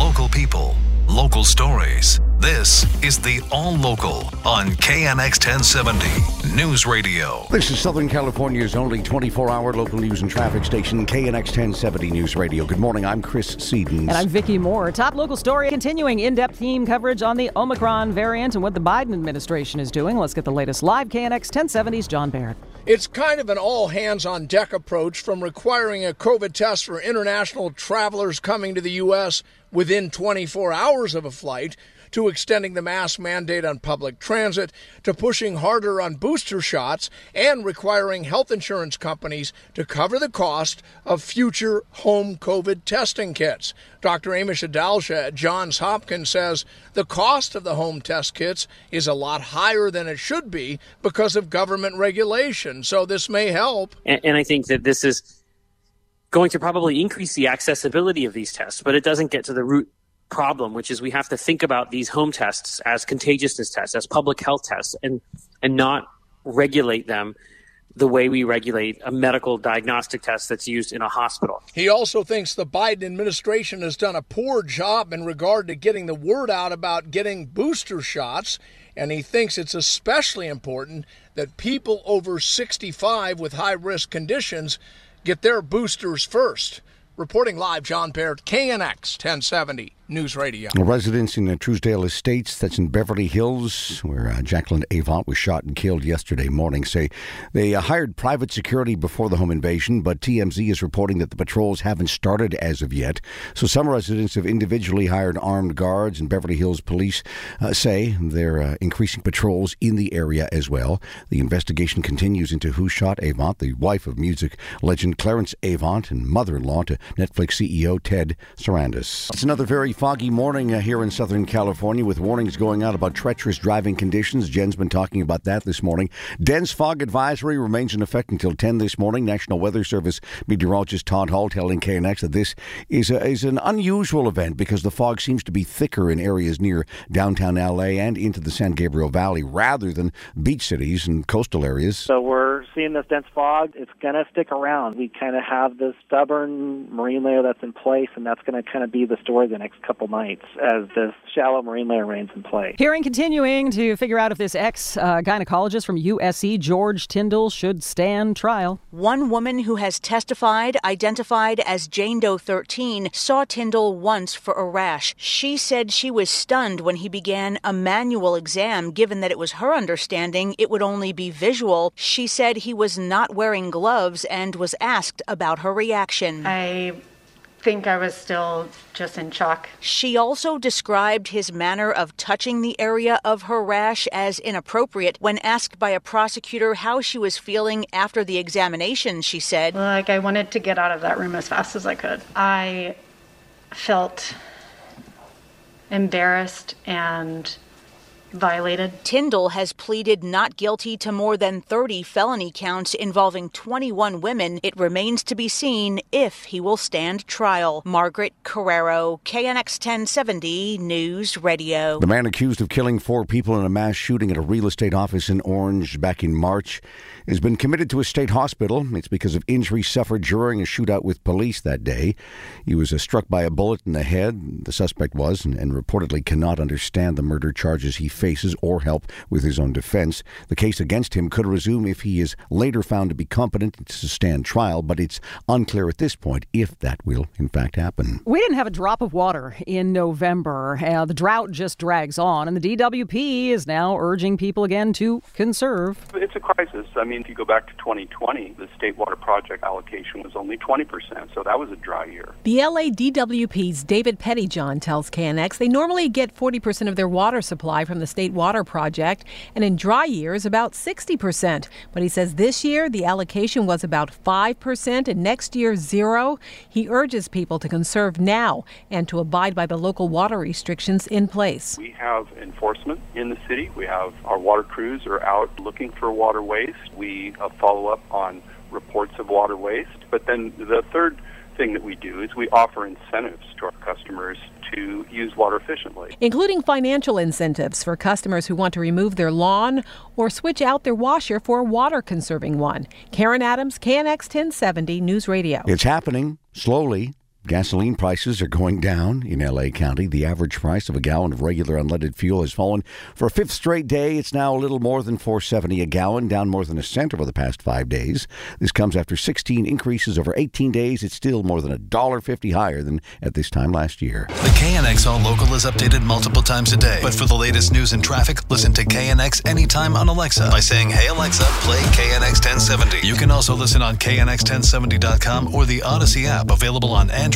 Local people, local stories. This is the All Local on KNX 1070 News Radio. This is Southern California's only 24 hour local news and traffic station, KNX 1070 News Radio. Good morning, I'm Chris Sedens. And I'm Vicki Moore. Top local story continuing in depth theme coverage on the Omicron variant and what the Biden administration is doing. Let's get the latest live KNX 1070's John Baird. It's kind of an all hands on deck approach from requiring a COVID test for international travelers coming to the U.S. within 24 hours of a flight to extending the mask mandate on public transit, to pushing harder on booster shots, and requiring health insurance companies to cover the cost of future home COVID testing kits. Dr. Amish Adalja at Johns Hopkins says the cost of the home test kits is a lot higher than it should be because of government regulation. So this may help. And, and I think that this is going to probably increase the accessibility of these tests, but it doesn't get to the root problem, which is we have to think about these home tests as contagiousness tests, as public health tests, and and not regulate them the way we regulate a medical diagnostic test that's used in a hospital. He also thinks the Biden administration has done a poor job in regard to getting the word out about getting booster shots, and he thinks it's especially important that people over 65 with high risk conditions get their boosters first. Reporting live, John Baird, KNX 1070 News Radio. Residents in the Trousdale Estates, that's in Beverly Hills, where uh, Jacqueline Avant was shot and killed yesterday morning, say they uh, hired private security before the home invasion, but TMZ is reporting that the patrols haven't started as of yet. So some residents have individually hired armed guards, and Beverly Hills police uh, say they're uh, increasing patrols in the area as well. The investigation continues into who shot Avant, the wife of music legend Clarence Avant, and mother in law to Netflix CEO Ted Sarandos. It's another very foggy morning uh, here in Southern California with warnings going out about treacherous driving conditions. Jen's been talking about that this morning. Dense fog advisory remains in effect until 10 this morning. National Weather Service meteorologist Todd Hall telling KNX that this is, a, is an unusual event because the fog seems to be thicker in areas near downtown LA and into the San Gabriel Valley rather than beach cities and coastal areas. So we're seeing this dense fog. It's going to stick around. We kind of have this stubborn marine layer that's in place, and that's going to kind of be the story the next couple nights as this shallow marine layer remains in play. Hearing continuing to figure out if this ex uh, gynecologist from USC, George Tyndall, should stand trial. One woman who has testified, identified as Jane Doe 13, saw Tyndall once for a rash. She said she was stunned when he began a manual exam, given that it was her understanding it would only be visual. She said he was not wearing gloves and was asked about her reaction. I think I was still just in shock. She also described his manner of touching the area of her rash as inappropriate. When asked by a prosecutor how she was feeling after the examination, she said, Like, I wanted to get out of that room as fast as I could. I felt embarrassed and violated. Tyndall has pleaded not guilty to more than 30 felony counts involving 21 women. It remains to be seen if he will stand trial. Margaret Carrero, KNX 1070 News Radio. The man accused of killing four people in a mass shooting at a real estate office in Orange back in March has been committed to a state hospital. It's because of injuries suffered during a shootout with police that day. He was uh, struck by a bullet in the head, the suspect was, and, and reportedly cannot understand the murder charges he faces or help with his own defense. The case against him could resume if he is later found to be competent to stand trial, but it's unclear at this point if that will, in fact, happen. We didn't have a drop of water in November. Uh, the drought just drags on, and the DWP is now urging people again to conserve. It's a crisis. I mean, if you go back to 2020, the state water project allocation was only 20%, so that was a dry year. The LADWP's David Pettijohn tells KNX they normally get 40% of their water supply from the state water project, and in dry years, about 60%. But he says this year, the allocation was about 5%, and next year, zero. He urges people to conserve now and to abide by the local water restrictions in place. We have enforcement in the city. We have our water crews are out looking for water waste. We uh, follow up on reports of water waste. But then the third thing that we do is we offer incentives to our customers to use water efficiently, including financial incentives for customers who want to remove their lawn or switch out their washer for a water conserving one. Karen Adams, KNX 1070 News Radio. It's happening slowly. Gasoline prices are going down in LA County. The average price of a gallon of regular unleaded fuel has fallen for a fifth straight day. It's now a little more than 4.70 a gallon, down more than a cent over the past 5 days. This comes after 16 increases over 18 days. It's still more than a dollar 50 higher than at this time last year. The KNX All Local is updated multiple times a day. But for the latest news and traffic, listen to KNX anytime on Alexa by saying, "Hey Alexa, play KNX 1070." You can also listen on knx1070.com or the Audacy app available on Android